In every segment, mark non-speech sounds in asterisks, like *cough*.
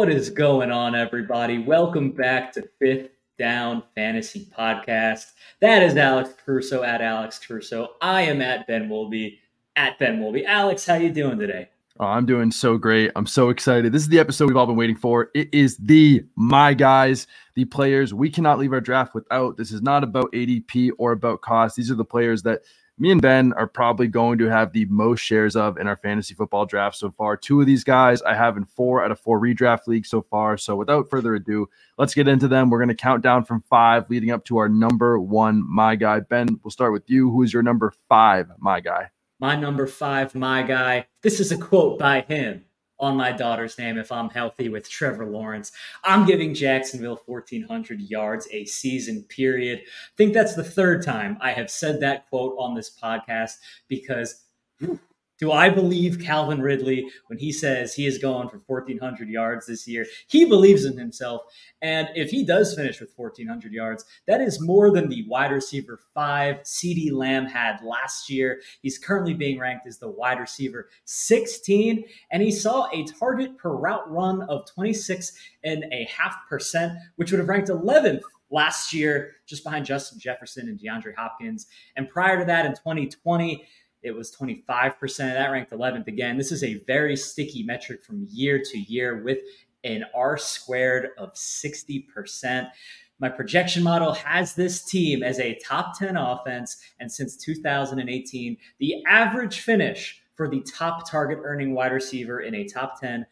What is going on, everybody? Welcome back to Fifth Down Fantasy Podcast. That is Alex Caruso at Alex Caruso. I am at Ben Wolby at Ben Wolby. Alex, how you doing today? Oh, I'm doing so great. I'm so excited. This is the episode we've all been waiting for. It is the my guys, the players we cannot leave our draft without. This is not about ADP or about cost. These are the players that me and Ben are probably going to have the most shares of in our fantasy football draft so far. Two of these guys I have in four out of four redraft leagues so far. So without further ado, let's get into them. We're going to count down from five, leading up to our number one my guy. Ben, we'll start with you. Who is your number five my guy? My number five, my guy. This is a quote by him on my daughter's name if I'm healthy with Trevor Lawrence. I'm giving Jacksonville 1,400 yards a season, period. I think that's the third time I have said that quote on this podcast because do I believe Calvin Ridley when he says he is going for 1,400 yards this year? He believes in himself. And if he does finish with 1,400 yards, that is more than the wide receiver five CeeDee Lamb had last year. He's currently being ranked as the wide receiver 16, and he saw a target per route run of 26 and a half percent, which would have ranked 11th last year, just behind Justin Jefferson and DeAndre Hopkins. And prior to that, in 2020, it was 25%. Of that ranked 11th again. This is a very sticky metric from year to year with an R squared of 60%. My projection model has this team as a top 10 offense. And since 2018, the average finish for the top target earning wide receiver in a top 10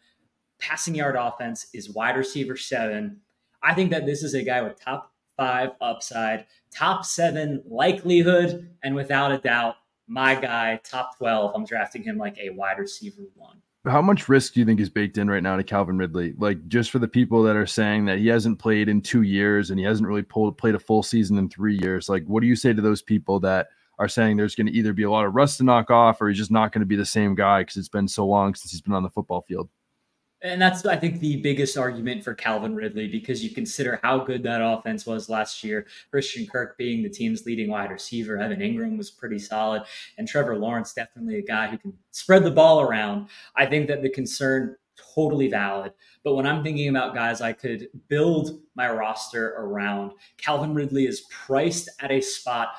passing yard offense is wide receiver seven. I think that this is a guy with top five upside, top seven likelihood, and without a doubt, my guy, top 12. I'm drafting him like a wide receiver one. How much risk do you think is baked in right now to Calvin Ridley? Like just for the people that are saying that he hasn't played in two years and he hasn't really pulled, played a full season in three years. Like, what do you say to those people that are saying there's going to either be a lot of rust to knock off or he's just not going to be the same guy because it's been so long since he's been on the football field? And that's, I think, the biggest argument for Calvin Ridley because you consider how good that offense was last year. Christian Kirk being the team's leading wide receiver, Evan Engram was pretty solid, and Trevor Lawrence definitely a guy who can spread the ball around. I think that the concern totally valid. But when I'm thinking about guys I could build my roster around, Calvin Ridley is priced at a spot.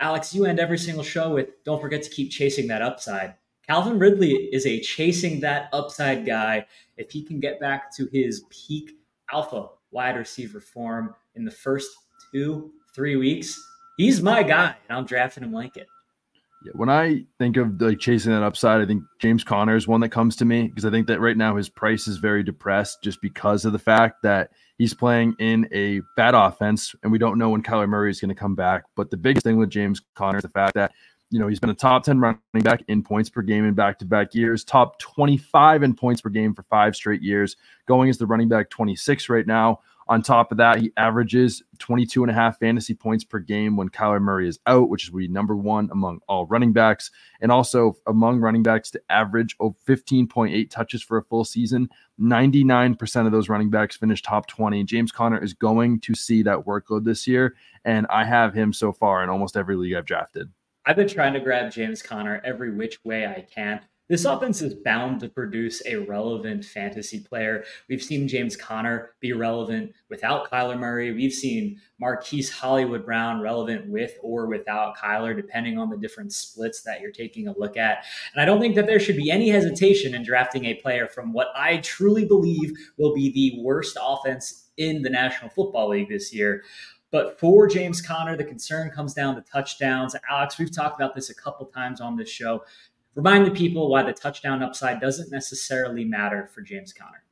Alex, you end every single show with don't forget to keep chasing that upside. Calvin Ridley is a chasing that upside guy. If he can get back to his peak alpha wide receiver form in the first two, three weeks, he's my guy, and I'm drafting him like it. Yeah, when I think of like chasing that upside, I think James Conner is one that comes to me because I think that right now his price is very depressed just because of the fact that he's playing in a bad offense and we don't know when Kyler Murray is going to come back. But the biggest thing with James Conner is the fact that you know, he's been a top 10 running back in points per game in back to back years, top 25 in points per game for five straight years, going as the running back 26 right now. On top of that, he averages 22 and a half fantasy points per game when Kyler Murray is out, which is number one among all running backs, and also among running backs to average 15.8 touches for a full season. 99% of those running backs finish top 20. James Conner is going to see that workload this year, and I have him so far in almost every league I've drafted. I've been trying to grab James Conner every which way I can. This offense is bound to produce a relevant fantasy player. We've seen James Conner be relevant without Kyler Murray. We've seen Marquise Hollywood Brown relevant with or without Kyler, depending on the different splits that you're taking a look at. And I don't think that there should be any hesitation in drafting a player from what I truly believe will be the worst offense in the National Football League this year. But for James Conner, the concern comes down to touchdowns. Alex, we've talked about this a couple times on this show. Remind the people why the touchdown upside doesn't necessarily matter for James Conner.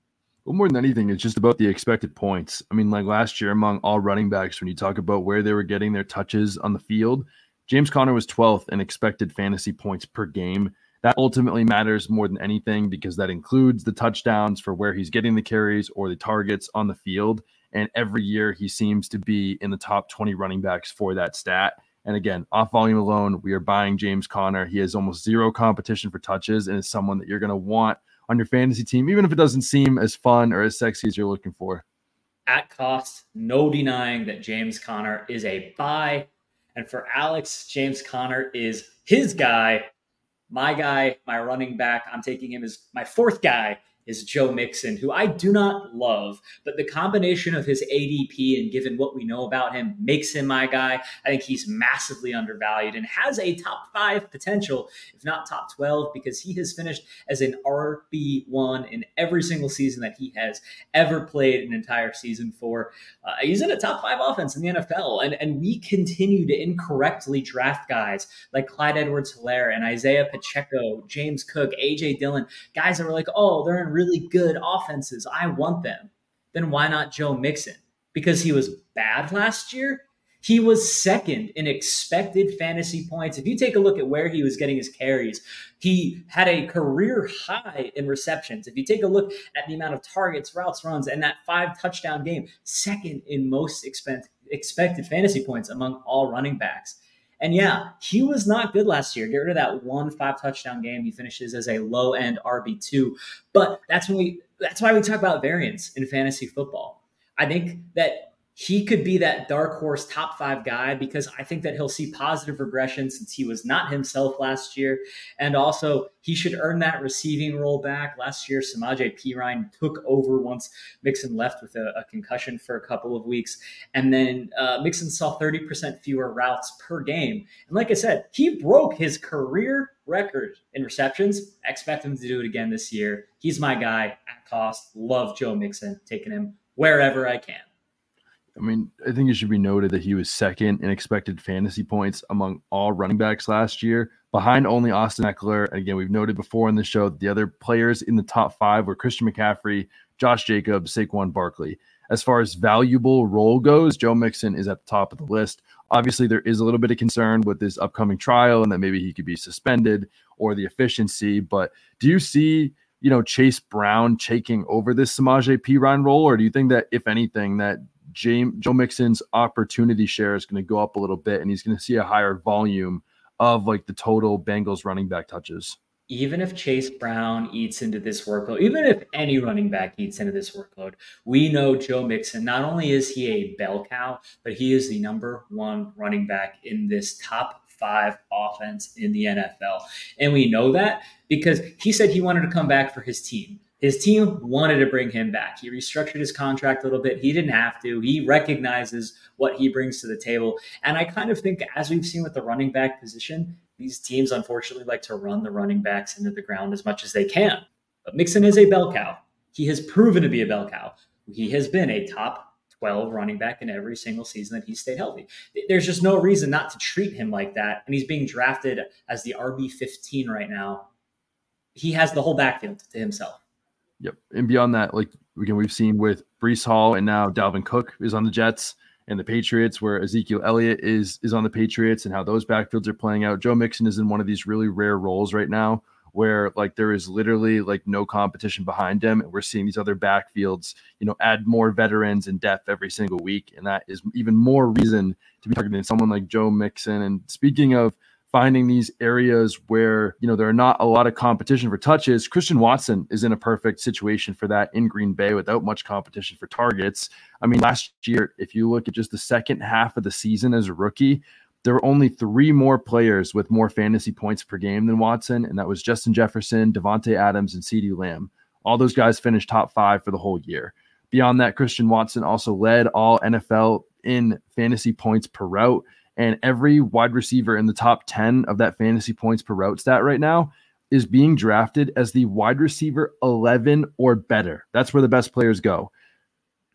Well, more than anything, it's just about the expected points. I mean, like last year among all running backs, when you talk about where they were getting their touches on the field, James Conner was 12th in expected fantasy points per game. That ultimately matters more than anything because that includes the touchdowns for where he's getting the carries or the targets on the field. And every year he seems to be in the top 20 running backs for that stat. And again, off volume alone, we are buying James Conner. He has almost zero competition for touches and is someone that you're going to want on your fantasy team, even if it doesn't seem as fun or as sexy as you're looking for. At cost, no denying that James Conner is a buy. And for Alex, James Conner is his guy, my guy, my running back. I'm taking him as my fourth guy is Joe Mixon, who I do not love, but the combination of his ADP and given what we know about him makes him my guy. I think he's massively undervalued and has a top five potential, if not top 12, because he has finished as an RB1 in every single season that he has ever played an entire season for. Uh, he's in a top five offense in the NFL, and, and we continue to incorrectly draft guys like Clyde Edwards Helaire and Isaiah Pacheco, James Cook, AJ Dillon, guys that were like, oh, they're in really good offenses. I want them. Then why not Joe Mixon? Because he was bad last year? He was second in expected fantasy points. If you take a look at where he was getting his carries, he had a career high in receptions. If you take a look at the amount of targets, routes, runs, and that five touchdown game, second in most expect, expected fantasy points among all running backs. And yeah, he was not good last year. Get rid of that one five touchdown game. He finishes as a low end RB two. But that's when we that's why we talk about variance in fantasy football. I think that he could be that dark horse top five guy because I think that he'll see positive regression since he was not himself last year. And also, he should earn that receiving role back. Last year, Samaje Perine took over once Mixon left with a, a concussion for a couple of weeks. And then uh, Mixon saw 30% fewer routes per game. And like I said, he broke his career record in receptions. I expect him to do it again this year. He's my guy at cost. Love Joe Mixon, taking him wherever I can. I mean, I think it should be noted that he was second in expected fantasy points among all running backs last year, behind only Austin Ekeler. And again, we've noted before in the show that the other players in the top five were Christian McCaffrey, Josh Jacobs, Saquon Barkley. As far as valuable role goes, Joe Mixon is at the top of the list. Obviously, there is a little bit of concern with this upcoming trial and that maybe he could be suspended or the efficiency. But do you see, you know, Chase Brown taking over this Samaje Perine role, or do you think that if anything that James, Joe Mixon's opportunity share is going to go up a little bit, and he's going to see a higher volume of like the total Bengals running back touches. Even if Chase Brown eats into this workload, even if any running back eats into this workload, we know Joe Mixon, not only is he a bell cow, but he is the number one running back in this top five offense in the NFL. And we know that because he said he wanted to come back for his team. His team wanted to bring him back. He restructured his contract a little bit. He didn't have to. He recognizes what he brings to the table. And I kind of think, as we've seen with the running back position, these teams unfortunately like to run the running backs into the ground as much as they can. But Mixon is a bell cow. He has proven to be a bell cow. He has been a top 12 running back in every single season that he stayed healthy. There's just no reason not to treat him like that. And he's being drafted as the RB 15 right now. He has the whole backfield to himself. Yep. And beyond that, like again, we've seen with Breece Hall and now Dalvin Cook is on the Jets and the Patriots, where Ezekiel Elliott is is on the Patriots and how those backfields are playing out. Joe Mixon is in one of these really rare roles right now where like there is literally like no competition behind him. And we're seeing these other backfields, you know, add more veterans and depth every single week. And that is even more reason to be targeting someone like Joe Mixon. And speaking of finding these areas where you know there are not a lot of competition for touches. Christian Watson is in a perfect situation for that in Green Bay without much competition for targets. I mean, last year, if you look at just the second half of the season as a rookie, there were only three more players with more fantasy points per game than Watson, and that was Justin Jefferson, Davante Adams, and CeeDee Lamb. All those guys finished top five for the whole year. Beyond that, Christian Watson also led all NFL in fantasy points per route and every wide receiver in the top 10 of that fantasy points per route stat right now is being drafted as the wide receiver 11 or better. That's where the best players go.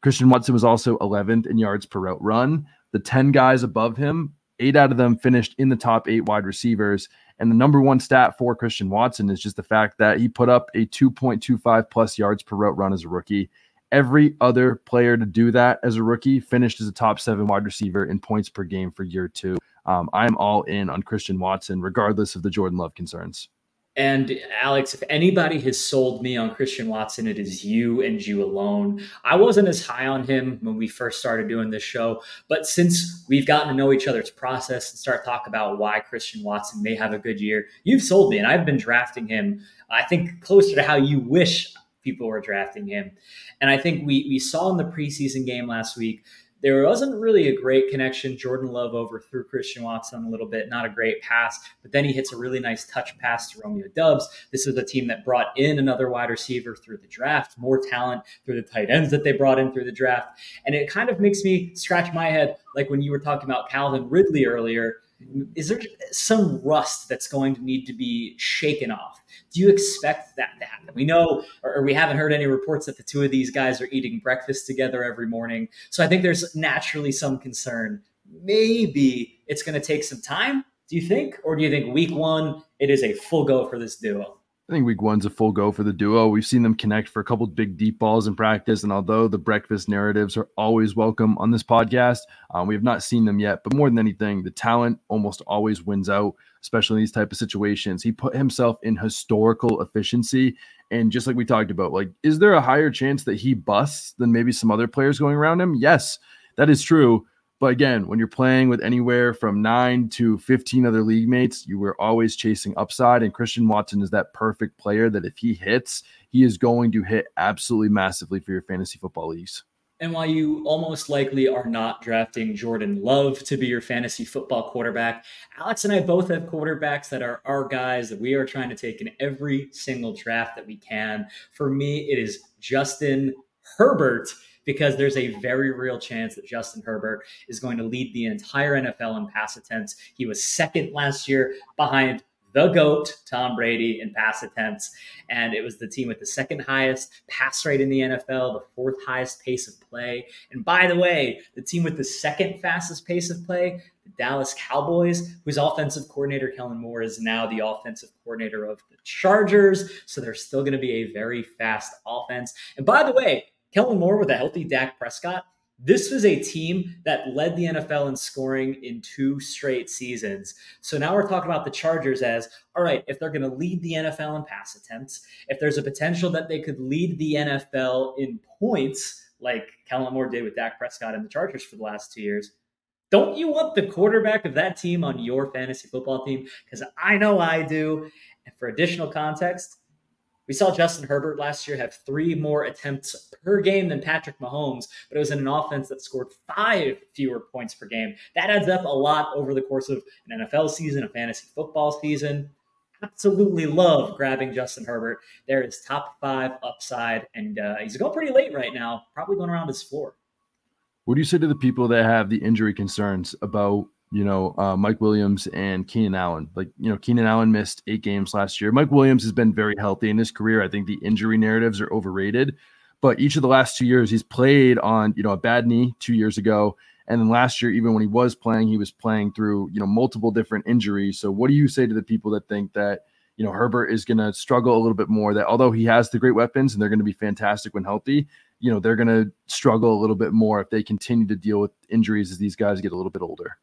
Christian Watson was also 11th in yards per route run. The 10 guys above him, eight out of them finished in the top eight wide receivers. And the number one stat for Christian Watson is just the fact that he put up a 2.25 plus yards per route run as a rookie every other player to do that as a rookie finished as a top seven wide receiver in points per game for year two. Um, I'm all in on Christian Watson, regardless of the Jordan Love concerns. And Alex, if anybody has sold me on Christian Watson, it is you and you alone. I wasn't as high on him when we first started doing this show, but since we've gotten to know each other's process and start talk about why Christian Watson may have a good year, you've sold me, and I've been drafting him. I think closer to how you wish people were drafting him. And I think we we saw in the preseason game last week there wasn't really a great connection. Jordan Love overthrew Christian Watson a little bit, not a great pass, but then he hits a really nice touch pass to Romeo Doubs. This is a team that brought in another wide receiver through the draft, more talent through the tight ends that they brought in through the draft. And it kind of makes me scratch my head, like when you were talking about Calvin Ridley earlier. Is there some rust that's going to need to be shaken off? Do you expect that to happen? We know, or we haven't heard any reports that the two of these guys are eating breakfast together every morning. So I think there's naturally some concern. Maybe it's going to take some time. Do you think, or do you think week one it is a full go for this duo? I think week one's a full go for the duo. We've seen them connect for a couple big deep balls in practice. And although the breakfast narratives are always welcome on this podcast, um, we have not seen them yet. But more than anything, the talent almost always wins out, especially in these type of situations. He put himself in historical efficiency. And just like we talked about, like, is there a higher chance that he busts than maybe some other players going around him? Yes, that is true. But again, when you're playing with anywhere from nine to 15 other league mates, you were always chasing upside. And Christian Watson is that perfect player that if he hits, he is going to hit absolutely massively for your fantasy football leagues. And while you almost likely are not drafting Jordan Love to be your fantasy football quarterback, Alex and I both have quarterbacks that are our guys that we are trying to take in every single draft that we can. For me, it is Justin Herbert because there's a very real chance that Justin Herbert is going to lead the entire NFL in pass attempts. He was second last year behind the GOAT, Tom Brady, in pass attempts. And it was the team with the second highest pass rate in the NFL, the fourth highest pace of play. And by the way, the team with the second fastest pace of play, the Dallas Cowboys, whose offensive coordinator, Kellen Moore, is now the offensive coordinator of the Chargers. So they're still going to be a very fast offense. And by the way, Kellen Moore with a healthy Dak Prescott, this was a team that led the NFL in scoring in two straight seasons. So now we're talking about the Chargers as all right, if they're going to lead the NFL in pass attempts, if there's a potential that they could lead the NFL in points, like Kellen Moore did with Dak Prescott and the Chargers for the last two years, don't you want the quarterback of that team on your fantasy football team? Because I know I do. And for additional context, we saw Justin Herbert last year have three more attempts per game than Patrick Mahomes, but it was in an offense that scored five fewer points per game. That adds up a lot over the course of an NFL season, a fantasy football season. Absolutely love grabbing Justin Herbert. There is top five upside, and uh, he's going pretty late right now, probably going around his floor. What do you say to the people that have the injury concerns about you know, uh, Mike Williams and Keenan Allen. Like, you know, Keenan Allen missed eight games last year. Mike Williams has been very healthy in his career. I think the injury narratives are overrated, but each of the last two years, he's played on, you know, a bad knee two years ago. And then last year, even when he was playing, he was playing through, you know, multiple different injuries. So, what do you say to the people that think that, you know, Herbert is going to struggle a little bit more? That although he has the great weapons and they're going to be fantastic when healthy, you know, they're going to struggle a little bit more if they continue to deal with injuries as these guys get a little bit older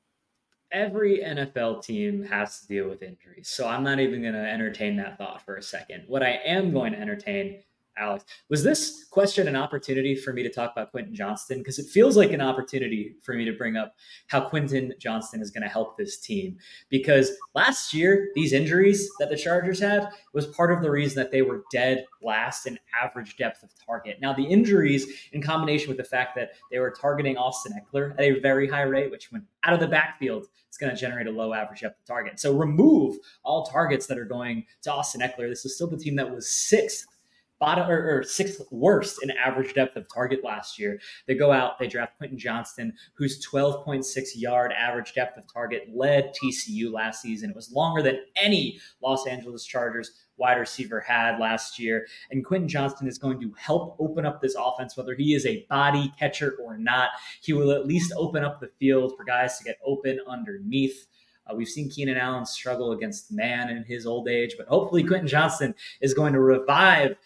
every NFL team has to deal with injuries. So I'm not even going to entertain that thought for a second. What I am going to entertain Alex. Was this question an opportunity for me to talk about Quentin Johnston? Because it feels like an opportunity for me to bring up how Quentin Johnston is going to help this team. Because last year, these injuries that the Chargers had was part of the reason that they were dead last in average depth of target. Now, the injuries, in combination with the fact that they were targeting Austin Ekeler at a very high rate, which went out of the backfield, it's going to generate a low average depth of target. So remove all targets that are going to Austin Ekeler. This is still the team that was sixth bottom or, or, sixth worst in average depth of target last year. They go out, they draft Quentin Johnston, whose 12.6 yard average depth of target led TCU last season. It was longer than any Los Angeles Chargers wide receiver had last year. And Quentin Johnston is going to help open up this offense, whether he is a body catcher or not. He will at least open up the field for guys to get open underneath. Uh, we've seen Keenan Allen struggle against man in his old age, but hopefully Quentin Johnston is going to revive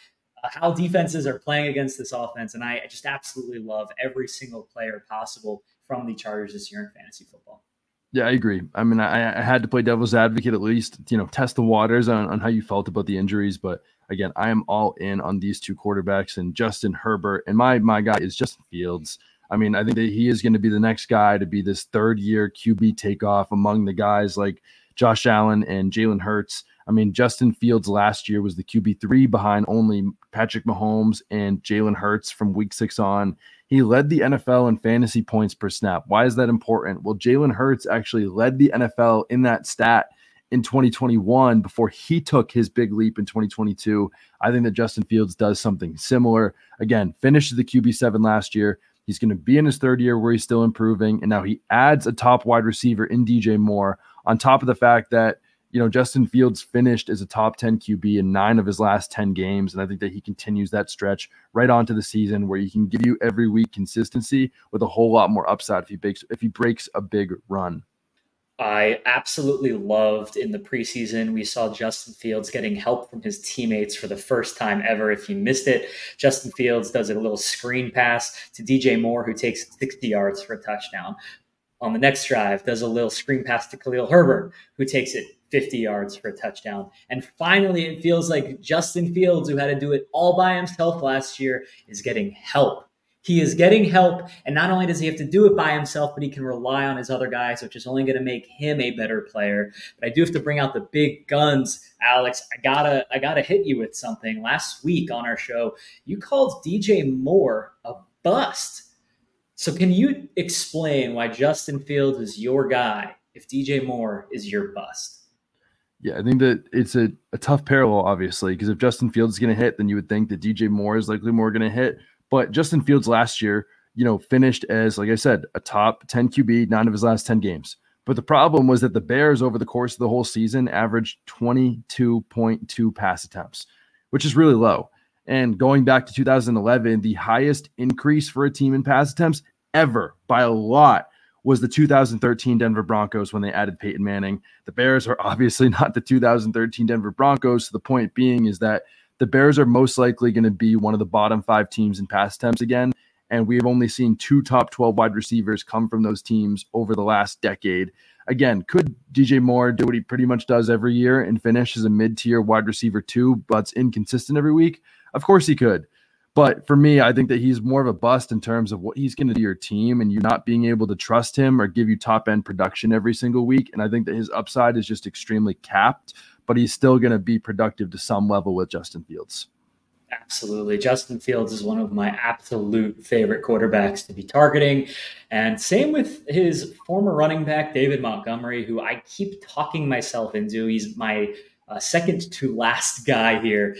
how defenses are playing against this offense. And I just absolutely love every single player possible from the Chargers this year in fantasy football. Yeah, I agree. I mean, I, I, had to play devil's advocate at least, you know, test the waters on, on how you felt about the injuries. But again, I am all in on these two quarterbacks and Justin Herbert. And my my guy is Justin Fields. I mean, I think that he is going to be the next guy to be this third year QB takeoff among the guys like Josh Allen and Jalen Hurts. I mean, Justin Fields last year was the QB three behind only Patrick Mahomes and Jalen Hurts from week six on. He led the NFL in fantasy points per snap. Why is that important? Well, Jalen Hurts actually led the NFL in that stat in 2021 before he took his big leap in 2022. I think that Justin Fields does something similar. Again, finished the QB7 last year. He's going to be in his third year where he's still improving. And now he adds a top wide receiver in DJ Moore on top of the fact that you know, Justin Fields finished as a top 10 QB in nine of his last 10 games. And I think that he continues that stretch right onto the season where he can give you every week consistency with a whole lot more upside if he breaks if he breaks a big run. I absolutely loved in the preseason. We saw Justin Fields getting help from his teammates for the first time ever. If you missed it, Justin Fields does a little screen pass to DJ Moore, who takes 60 yards for a touchdown. On the next drive, does a little screen pass to Khalil Herbert, who takes it 50 yards for a touchdown. And finally, it feels like Justin Fields, who had to do it all by himself last year, is getting help. He is getting help, and not only does he have to do it by himself, but he can rely on his other guys, which is only going to make him a better player. But I do have to bring out the big guns, Alex. I gotta, I gotta hit you with something. Last week on our show, you called DJ Moore a bust. So can you explain why Justin Fields is your guy if DJ Moore is your bust? Yeah, I think that it's a, a tough parallel, obviously, because if Justin Fields is going to hit, then you would think that DJ Moore is likely more going to hit. But Justin Fields last year, you know, finished as, like I said, a top 10 QB, nine of his last 10 games. But the problem was that the Bears, over the course of the whole season, averaged 22.2 pass attempts, which is really low. And going back to 2011, the highest increase for a team in pass attempts ever by a lot was the 2013 Denver Broncos when they added Peyton Manning. The Bears are *laughs* obviously not the 2013 Denver Broncos. So the point being is that the Bears are most likely going to be one of the bottom five teams in pass attempts again. And we have only seen two top 12 wide receivers come from those teams over the last decade. Again, could DJ Moore do what he pretty much does every year and finish as a mid tier wide receiver two, but's inconsistent every week? Of course he could. But for me, I think that he's more of a bust in terms of what he's going to do your team and you not being able to trust him or give you top end production every single week. And I think that his upside is just extremely capped, but he's still going to be productive to some level with Justin Fields. Absolutely. Justin Fields is one of my absolute favorite quarterbacks to be targeting. And same with his former running back, David Montgomery, who I keep talking myself into. He's my uh, second to last guy here.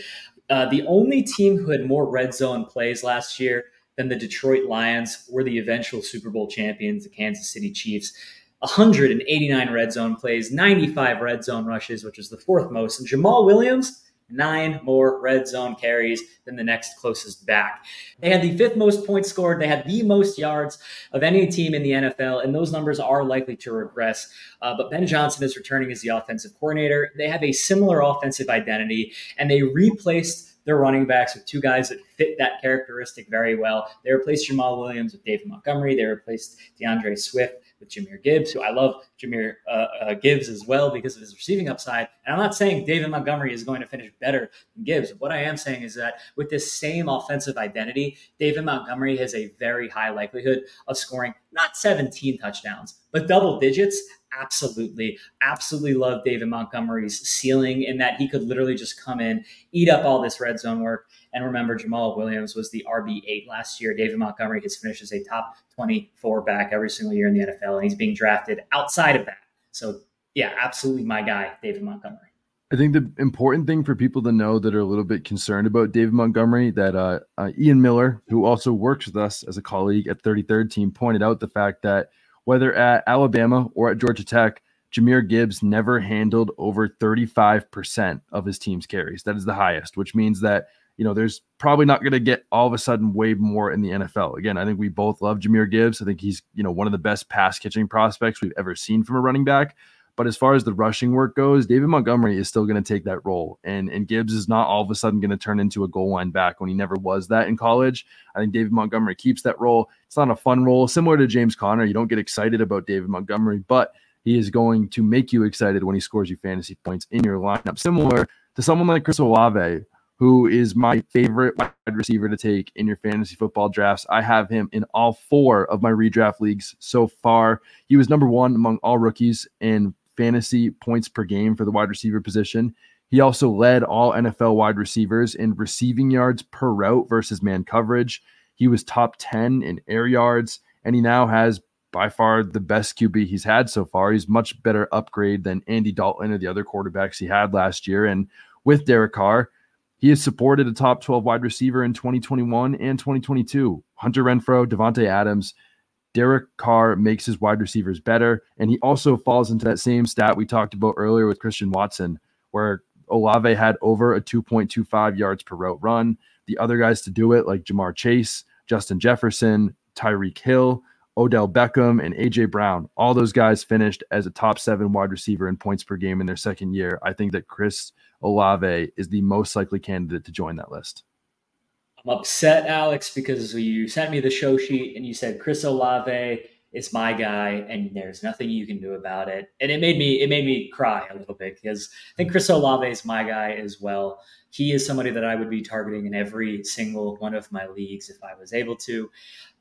Uh, the only team who had more red zone plays last year than the Detroit Lions were the eventual Super Bowl champions, the Kansas City Chiefs. 189 red zone plays, 95 red zone rushes, which is the fourth most. And Jamaal Williams, nine more red zone carries than the next closest back. They had the fifth most points scored. They had the most yards of any team in the NFL, and those numbers are likely to regress. Uh, but Ben Johnson is returning as the offensive coordinator. They have a similar offensive identity, and they replaced their running backs with two guys that fit that characteristic very well. They replaced Jamaal Williams with David Montgomery. They replaced DeAndre Swift with Jahmyr Gibbs, who I love Jahmyr uh, uh, Gibbs as well because of his receiving upside. And I'm not saying David Montgomery is going to finish better than Gibbs. What I am saying is that with this same offensive identity, David Montgomery has a very high likelihood of scoring not 17 touchdowns, but double digits absolutely, absolutely love David Montgomery's ceiling in that he could literally just come in, eat up all this red zone work, and remember, Jamaal Williams was the RB8 last year. David Montgomery has finished as a top 24 back every single year in the NFL, and he's being drafted outside of that. So, yeah, absolutely my guy, David Montgomery. I think the important thing for people to know that are a little bit concerned about David Montgomery that uh, uh, Ian Miller, who also works with us as a colleague at 33rd Team, pointed out the fact that whether at Alabama or at Georgia Tech, Jahmyr Gibbs never handled over 35% of his team's carries. That is the highest, which means that you know, there's probably not going to get all of a sudden way more in the NFL. Again, I think we both love Jahmyr Gibbs. I think he's, you know, one of the best pass catching prospects we've ever seen from a running back. But as far as the rushing work goes, David Montgomery is still going to take that role. And, and Gibbs is not all of a sudden going to turn into a goal line back when he never was that in college. I think David Montgomery keeps that role. It's not a fun role, similar to James Conner. You don't get excited about David Montgomery, but he is going to make you excited when he scores you fantasy points in your lineup, similar to someone like Chris Olave, who is my favorite wide receiver to take in your fantasy football drafts. I have him in all four of my redraft leagues so far. He was number one among all rookies in fantasy points per game for the wide receiver position. He also led all NFL wide receivers in receiving yards per route versus man coverage. He was top 10 in air yards, and he now has by far the best QB he's had so far. He's much better upgrade than Andy Dalton or the other quarterbacks he had last year. And with Derek Carr, he has supported a top 12 wide receiver in 2021 and 2022. Hunter Renfrow, Davante Adams, Derek Carr makes his wide receivers better. And he also falls into that same stat we talked about earlier with Christian Watson, where Olave had over a 2.25 yards per route run. The other guys to do it, like Ja'Marr Chase, Justin Jefferson, Tyreek Hill, Odell Beckham, and AJ Brown, all those guys finished as a top seven wide receiver in points per game in their second year. I think that Chris Olave is the most likely candidate to join that list. I'm upset, Alex, because you sent me the show sheet and you said Chris Olave is my guy, and there's nothing you can do about it. And it made me it made me cry a little bit because I think Chris Olave is my guy as well. He is somebody that I would be targeting in every single one of my leagues if I was able to,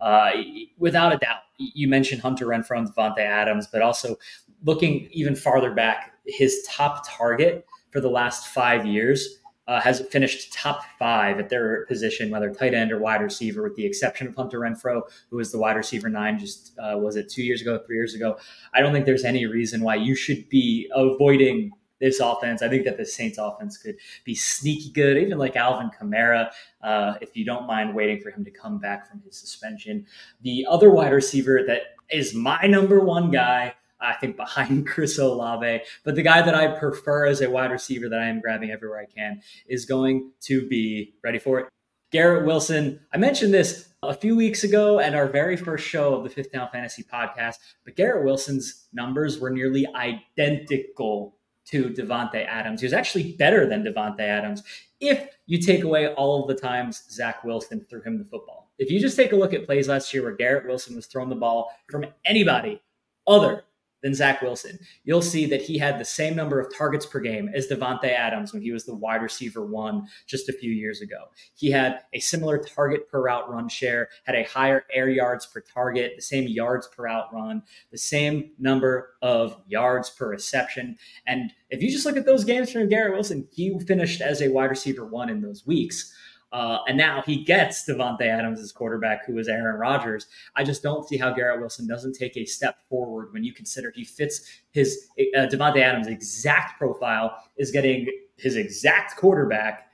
uh, without a doubt. You mentioned Hunter Renfrow and Davante Adams, but also looking even farther back, his top target for the last five years uh, has finished top five at their position, whether tight end or wide receiver, with the exception of Hunter Renfrow, who was the wide receiver nine just uh, was it two years ago, three years ago. I don't think there's any reason why you should be avoiding this offense. I think that the Saints offense could be sneaky good, even like Alvin Kamara, uh, if you don't mind waiting for him to come back from his suspension. The other wide receiver that is my number one guy I think *laughs* behind Chris Olave. But the guy that I prefer as a wide receiver that I am grabbing everywhere I can is going to be ready for it. Garrett Wilson. I mentioned this a few weeks ago at our very first show of the Fifth Down Fantasy podcast, but Garrett Wilson's numbers were nearly identical to Davante Adams. He was actually better than Davante Adams if you take away all of the times Zach Wilson threw him the football. If you just take a look at plays last year where Garrett Wilson was throwing the ball from anybody other than Zach Wilson. You'll see that he had the same number of targets per game as Davante Adams when he was the wide receiver one just a few years ago. He had a similar target per route run share, had a higher air yards per target, the same yards per out run, the same number of yards per reception. And if you just look at those games from Garrett Wilson, he finished as a wide receiver one in those weeks. Uh, and now he gets Davante Adams as quarterback, who is Aaron Rodgers. I just don't see how Garrett Wilson doesn't take a step forward when you consider he fits his uh, Davante Adams' exact profile, is getting his exact quarterback.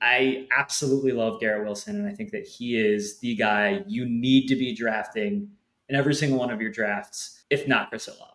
I absolutely love Garrett Wilson, and I think that he is the guy you need to be drafting in every single one of your drafts, if not Chris Olave.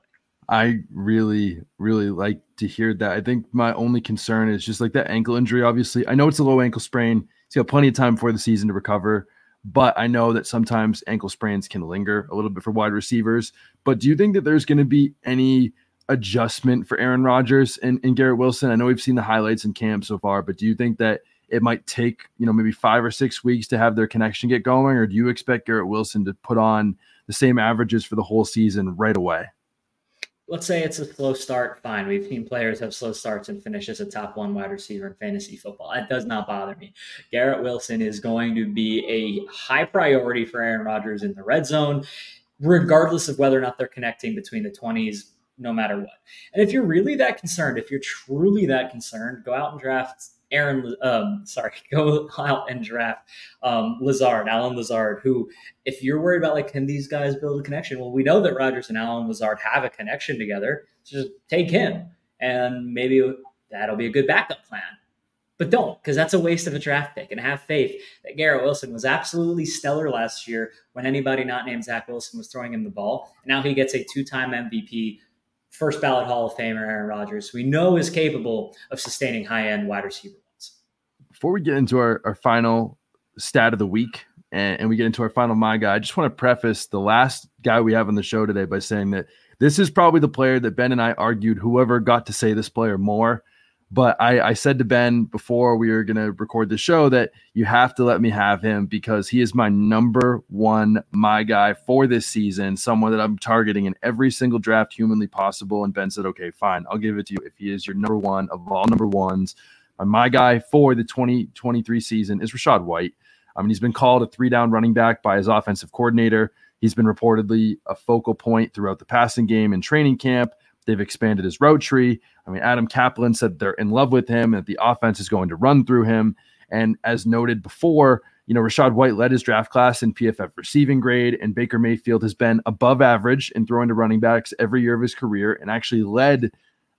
I really, really like to hear that. I think my only concern is just like that ankle injury. Obviously, I know it's a low ankle sprain got plenty of time before the season to recover. But I know that sometimes ankle sprains can linger a little bit for wide receivers. But do you think that there's going to be any adjustment for Aaron Rodgers and, and Garrett Wilson? I know we've seen the highlights in camp so far, but do you think that it might take, you know, maybe five or six weeks to have their connection get going? Or do you expect Garrett Wilson to put on the same averages for the whole season right away? Let's say it's a slow start, fine. We've seen players have slow starts and finish as a top one wide receiver in fantasy football. That does not bother me. Garrett Wilson is going to be a high priority for Aaron Rodgers in the red zone, regardless of whether or not they're connecting between the 20s, no matter what. And if you're really that concerned, if you're truly that concerned, go out and draft Aaron, um, sorry, *laughs* go out and draft um, Lazard, Allen Lazard, who, if you're worried about like, can these guys build a connection? Well, we know that Rodgers and Allen Lazard have a connection together. So just take him and maybe that'll be a good backup plan. But don't, because that's a waste of a draft pick. And have faith that Garrett Wilson was absolutely stellar last year when anybody not named Zach Wilson was throwing him the ball. And now he gets a two time MVP first ballot Hall of Famer Aaron Rodgers, we know is capable of sustaining high end wide receiver. Before we get into our, our final stat of the week and, and we get into our final my guy, I just want to preface the last guy we have on the show today by saying that this is probably the player that Ben and I argued whoever got to say this player more but I, I said to Ben before we were going to record the show that you have to let me have him because he is my number one, my guy for this season, someone that I'm targeting in every single draft humanly possible. And Ben said, okay, fine, I'll give it to you. If he is your number one of all number ones, Uh, my guy for the 2023 season is Rachaad White. I mean, he's been called a three down running back by his offensive coordinator. He's been reportedly a focal point throughout the passing game and training camp. They've expanded his road tree. I mean, Adam Kaplan said they're in love with him and that the offense is going to run through him. And as noted before, you know, Rachaad White led his draft class in PFF receiving grade, and Baker Mayfield has been above average in throwing to running backs every year of his career and actually led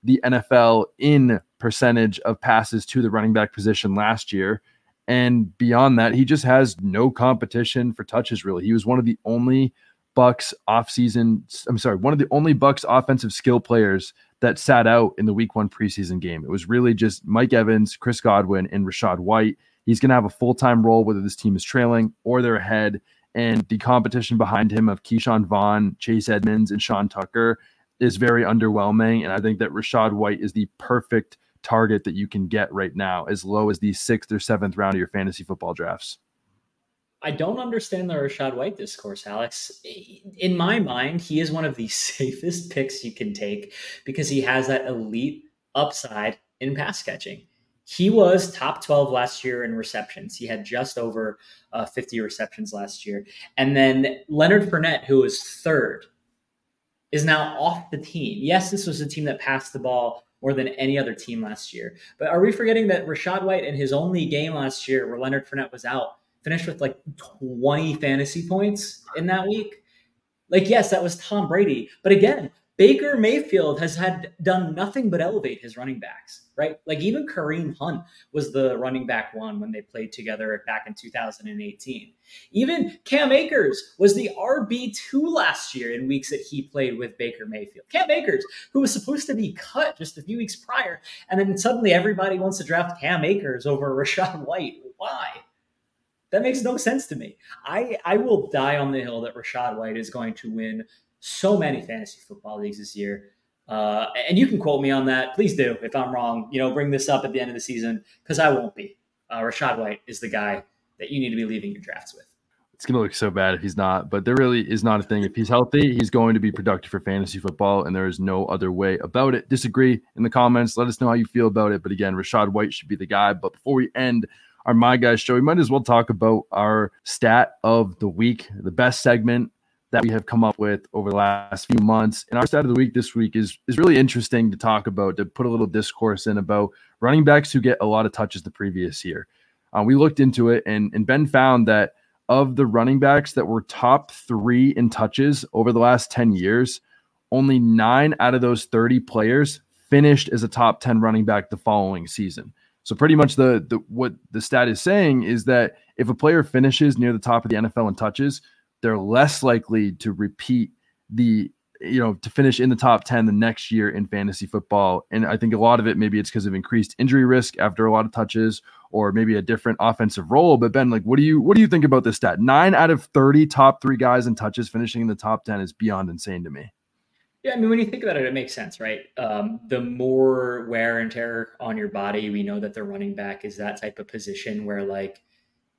the NFL in percentage of passes to the running back position last year. And beyond that, he just has no competition for touches, really. He was one of the only Bucs offseason, I'm sorry, one of the only Bucs offensive skill players that sat out in the week one preseason game. It was really just Mike Evans, Chris Godwin, and Rachaad White. He's going to have a full time role whether this team is trailing or they're ahead. And the competition behind him of Ke'Shawn Vaughn, Chase Edmonds, and Sean Tucker is very underwhelming. And I think that Rachaad White is the perfect target that you can get right now, as low as the sixth or seventh round of your fantasy football drafts. I don't understand the Rachaad White discourse, Alex. In my mind, he is one of the *laughs* safest picks you can take because he has that elite upside in pass catching. He was top 12 last year in receptions. He had just over uh, 50 receptions last year. And then Leonard Fournette, who was third, is now off the team. Yes, this was a team that passed the ball more than any other team last year. But are we forgetting that Rachaad White in his only game last year where Leonard Fournette was out finished with like 20 fantasy points in that week. Like, yes, that was Tom Brady. But again, Baker Mayfield has had done nothing but elevate his running backs, right? Like even Kareem Hunt was the running back one when they played together back in 2018. Even Cam Akers was the RB2 last year in weeks that he played with Baker Mayfield. Cam Akers, who was supposed to be cut just a few weeks prior, and then suddenly everybody wants to draft Cam Akers over *laughs* Rachaad White. Why? That makes no sense to me. I, I will die on the hill that Rachaad White is going to win so many fantasy football leagues this year. Uh, and you can quote me on that. Please do. If I'm wrong, you know, bring this up at the end of the season because I won't be. Uh, Rachaad White is the guy that you need to be leaving your drafts with. It's to look so bad if he's not, but there really is not a thing. If he's healthy, he's going to be productive for fantasy football, and there is no other way about it. Disagree in the comments. Let us know how you feel about it. But again, Rachaad White should be the guy. But before we end our My Guys show, we might as well talk about our stat of the week, the best segment that we have come up with over the last few months. And our stat of the week this week is is really interesting to talk about, to put a little discourse in about running backs who get a lot of touches the previous year. Uh, we looked into it, and, and Ben found that of the running backs that were top three in touches over the last 10 years, only nine out of those 30 players finished as a top 10 running back the following season. So pretty much the the what the stat is saying is that if a player finishes near the top of the NFL in touches, they're less likely to repeat the you know to finish in the top 10 the next year in fantasy football. And i think a lot of it maybe it's because of increased injury risk after a lot of touches or maybe a different offensive role. But ben like what do you what do you think about this stat? 9 out of 30 top 3 guys in touches finishing in the top 10 is beyond insane to me. Yeah, I mean, when you think about it, it makes sense, right? Um, the more wear and tear on your body, we know that the running back is that type of position where, like,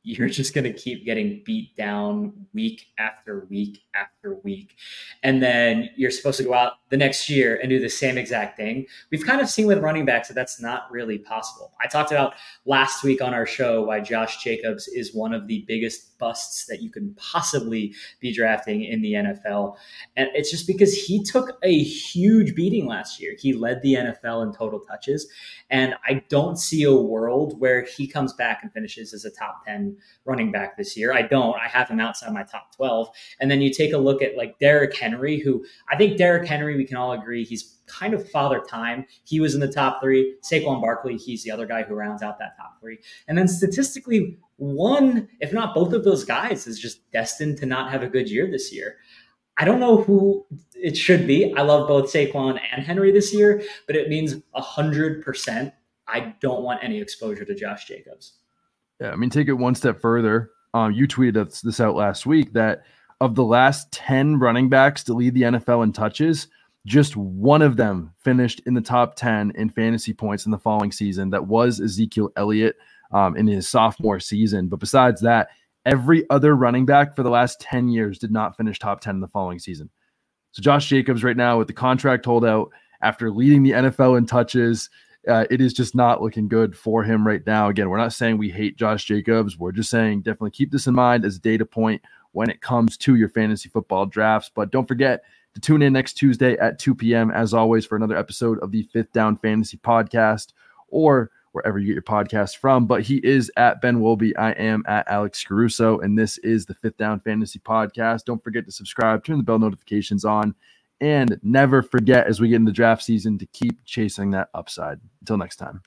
you're just going to keep getting beat down week after week after week. And then you're supposed to go out the next year and do the same exact thing. We've kind of seen with running backs that that's not really possible. I talked about last week on our show why Josh Jacobs is one of the biggest busts that you can possibly be drafting in the NFL. And it's just because he took a huge beating last year. He led the NFL in total touches. And I don't see a world where he comes back and finishes as a top 10 running back this year. I don't. I have him outside my top 12. And then you take a look at like Derrick Henry, who I think Derrick Henry, we can all agree he's kind of father time. He was in the top three. Saquon Barkley, he's the other guy who rounds out that top three. And then statistically, one, if not both of those guys, is just destined to not have a good year this year. I don't know who it should be. I love both Saquon and Henry this year, but it means a hundred percent. I don't want any exposure to Josh Jacobs. Yeah, I mean, take it one step further. Um, you tweeted this out last week that of the last 10 running backs to lead the NFL in touches, just one of them finished in the top 10 in fantasy points in the following season. That was Ezekiel Elliott um, in his sophomore season. But besides that, every other running back for the last 10 years did not finish top 10 in the following season. So Josh Jacobs, right now, with the contract holdout after leading the NFL in touches, uh, it is just not looking good for him right now. Again, we're not saying we hate Josh Jacobs. We're just saying definitely keep this in mind as a data point when it comes to your fantasy football drafts. But don't forget to tune in next Tuesday at 2 p.m. as always for another episode of the Fifth Down Fantasy Podcast or wherever you get your podcast from. But he is at Ben Wolby. I am at Alex Caruso, and this is the Fifth Down Fantasy Podcast. Don't forget to subscribe, turn the bell notifications on, and never forget as we get into draft season to keep chasing that upside. Until next time.